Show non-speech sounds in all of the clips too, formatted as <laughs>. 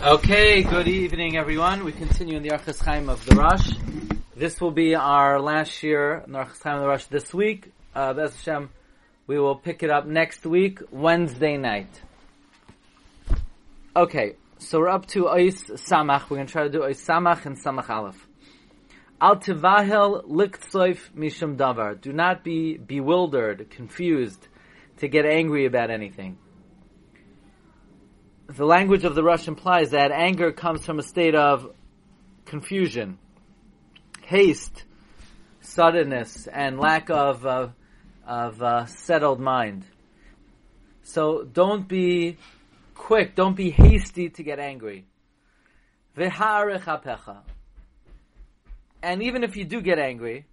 Okay, good evening everyone. We continue in the Orchos Chaim of the Rosh. This will be our last year in the Orchos Chaim of the Rosh this week. Uh, Bez Hashem, we will pick it up next week, Wednesday night. Okay, so we're up to Ois Samach. We're going to try to do Ois Samach and Samach Aleph. Al tivahel liktsoif mishum davar. Do not be bewildered, confused, to get angry about anything the language of the Rosh implies that anger comes from a state of confusion, haste, suddenness, and lack of uh, of uh, settled mind. So don't be quick, don't be hasty to get angry. And even if you do get angry,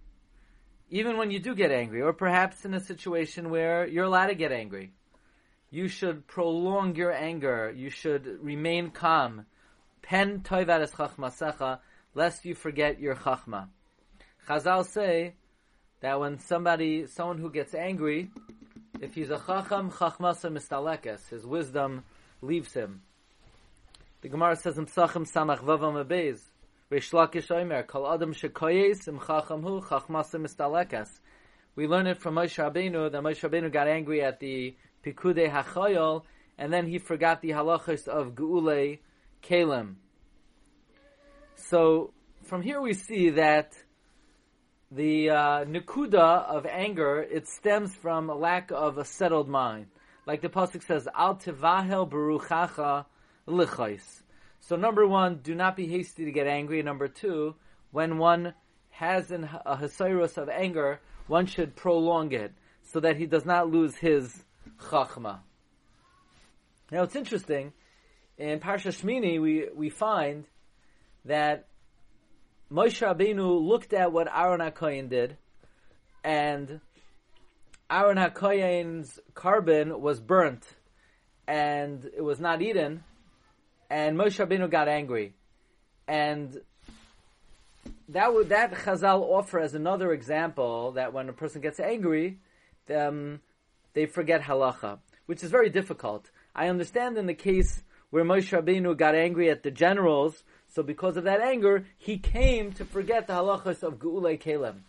even when you do get angry, or perhaps in a situation where you're allowed to get angry, you should prolong your anger. You should remain calm. Pen toivaris chachmasecha, lest you forget your chachma. Chazal say that when somebody, someone who gets angry, if he's a chacham, chachmasa mistalekes, his wisdom leaves him. The Gemara says in Samach Vavam Abez, Reish Lakish Omer, Kol Adam Shekoyes Im Chacham Hu Chachmasa Mistalekes. We learn it from Moshe Rabbeinu that Moshe Rabbeinu got angry at the Pikude Hachayol, and then he forgot the halachas of Geule Kalim. So from here we see that the uh, of anger it stems from a lack of a settled mind, like the pasuk says, "Al tivahel beruchacha lichais." So number one, do not be hasty to get angry. Number two, when one has an, a hasirus of anger, one should prolong it so that he does not lose his Chachma. Now it's interesting. In Parsha Shmini, we, we find that Moshe Rabbeinu looked at what Aaron HaKoyin did, and Aaron HaKoyin's korban was burnt, and it was not eaten, and Moshe Rabbeinu got angry. And that would that Chazal offer as another example that when a person gets angry, um, they forget halacha, which is very difficult. I understand in the case where Moshe Rabbeinu got angry at the generals, so because of that anger, he came to forget the halachas of Geulei Kalem.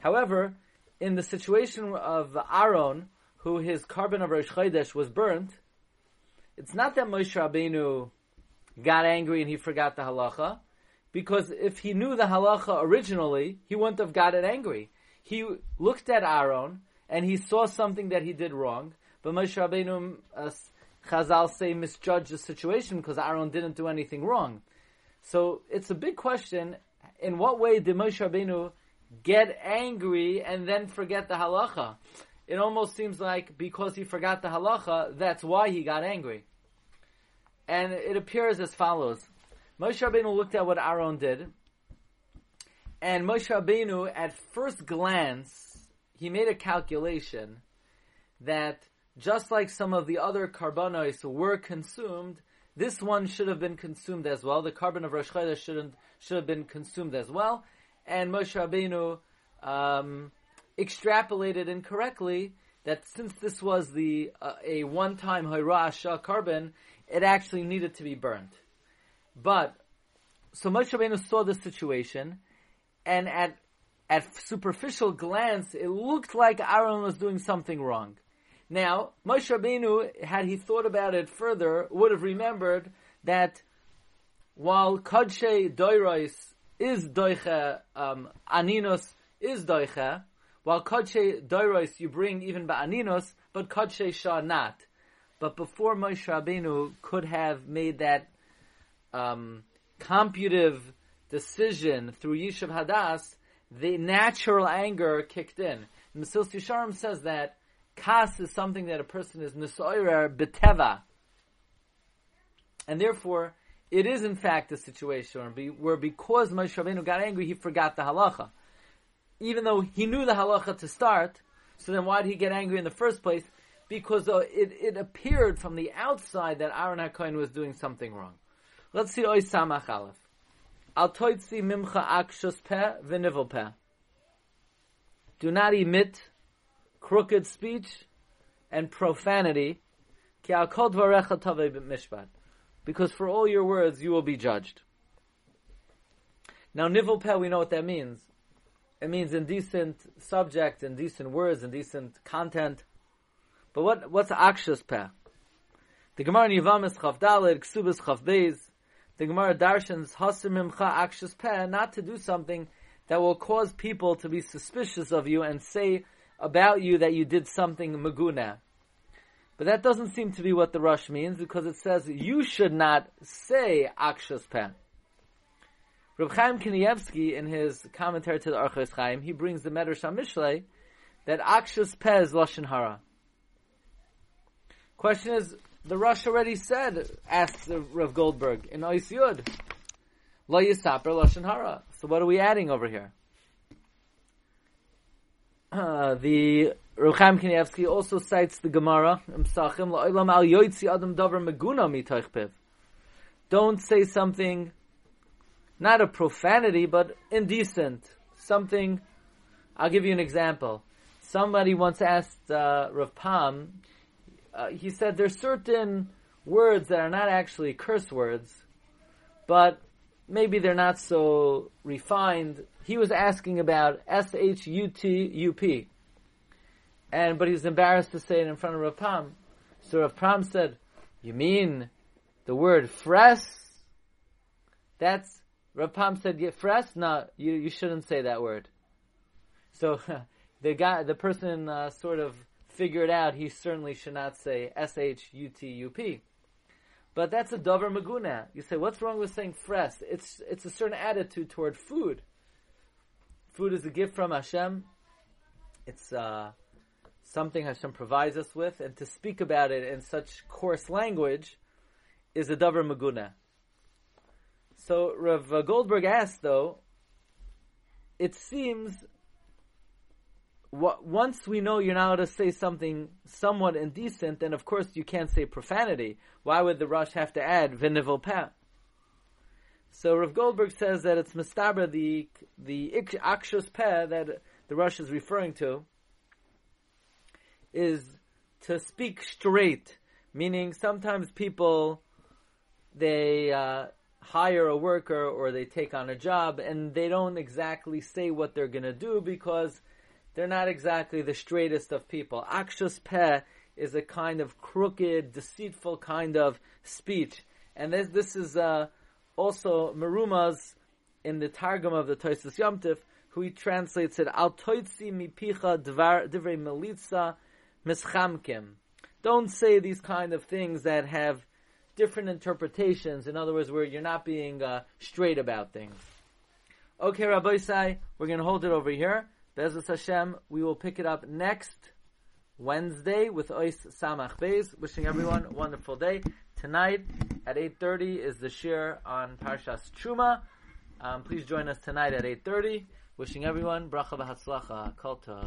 However, in the situation of Aaron, who his korban of Rosh Chodesh was burnt, it's not that Moshe Rabbeinu got angry and he forgot the halacha, because if he knew the halacha originally, he wouldn't have gotten angry. He looked at Aaron and he saw something that he did wrong, but Moshe Rabbeinu, uh, Chazal say, misjudged the situation because Aaron didn't do anything wrong. So it's a big question. In what way did Moshe Rabbeinu get angry and then forget the halacha? It almost seems like because he forgot the halacha, that's why he got angry. And it appears as follows. Moshe Rabbeinu looked at what Aaron did, and Moshe Rabbeinu, at first glance, he made a calculation that just like some of the other korbanos were consumed, this one should have been consumed as well. The korban of Rosh Chodesh shouldn't should have been consumed as well. And Moshe Rabbeinu um, extrapolated incorrectly that since this was the uh, a one-time Hairah korban, it actually needed to be burnt. But so Moshe Rabbeinu saw the situation, and at at superficial glance, it looked like Aaron was doing something wrong. Now, Moshe Rabbeinu, had he thought about it further, would have remembered that while Kadshe Doirois is Doiche, um, Aninos is Doiche, while Kadshe Doirois you bring even by Aninos, but Kadshe Shah not. But before Moshe Rabbeinu could have made that um, computive decision through Yishuv Hadas, the natural anger kicked in. Mesilas Yesharim says that kas is something that a person is nisoirer beteva, and therefore it is in fact a situation where because Moshe Rabbeinu got angry, he forgot the halacha, even though he knew the halacha to start. So then, why did he get angry in the first place? Because uh, it, it appeared from the outside that Aaron HaKohen was doing something wrong. Let's see Oy Samach Aleph. Al toitzi mimcha akshus peh v'nivel peh. Do not emit crooked speech and profanity. Ki al kol dvarecha tavei because for all your words you will be judged. Now, nivel peh, we know what that means. It means indecent subject, indecent words, indecent content. But what what's akshas peh? The Gemara in Yivamis Chav Daled, Ksubas Chav Beis, the Gemara darshans Hasim Mimcha akshas peh, not to do something that will cause people to be suspicious of you and say about you that you did something maguna. But that doesn't seem to be what the Rosh means because it says you should not say akshas peh. Reb Chaim Kanievsky, in his commentary to the Orchos Chaim, he brings the Medrash Mishlei that Akshas is Lashon Hara. Question is, the Rosh already said, asks Rav Goldberg in Ois Yud, Lo Yisaper Lashon Hara. So what are we adding over here? Uh, the Reb Chaim also cites the Gemara, Pesachim, La'olam al yoitzi adam davar meguna mitoich Don't say something not a profanity, but indecent. Something, I'll give you an example. Somebody once asked uh, Rav Pam, uh, he said there's certain words that are not actually curse words, but maybe they're not so refined. He was asking about S H U T U P, and but he was embarrassed to say it in front of Rav Pam. So Rav Pam said, "You mean the word fres? That's Rav Pam said, "Yifres, no, you you shouldn't say that word." So <laughs> the guy, the person, uh, sort of figured out he certainly should not say S H U T U P. But that's a dover maguna. You say, what's wrong with saying fres? It's it's a certain attitude toward food. Food is a gift from Hashem. It's uh, something Hashem provides us with, and to speak about it in such coarse language is a dover maguna. So Rav Goldberg asked, though, it seems once we know you're not allowed to say something somewhat indecent, then of course you can't say profanity. Why would the Rosh have to add vinival peh? So Rav Goldberg says that it's mistabra the the akshus peh that the Rosh is referring to is to speak straight, meaning sometimes people they uh, hire a worker or they take on a job and they don't exactly say what they're going to do because they're not exactly the straightest of people. Akshus peh is a kind of crooked, deceitful kind of speech. And this, this is uh, also Maruma's in the Targum of the Toisus Yomtiv, who he translates it, Al toitzi mipicha divrei melitza mischamkim. Don't say these kind of things that have different interpretations. In other words, where you're not being uh, straight about things. Okay, Rabbosai, we're going to hold it over here. Be'ezus Hashem, we will pick it up next Wednesday with Ois Samach Beis. Wishing everyone a wonderful day. Tonight at 8.30 is the shiur on Parshas Truma. Um, please join us tonight at 8.30. Wishing everyone bracha v'hatzlacha. Kol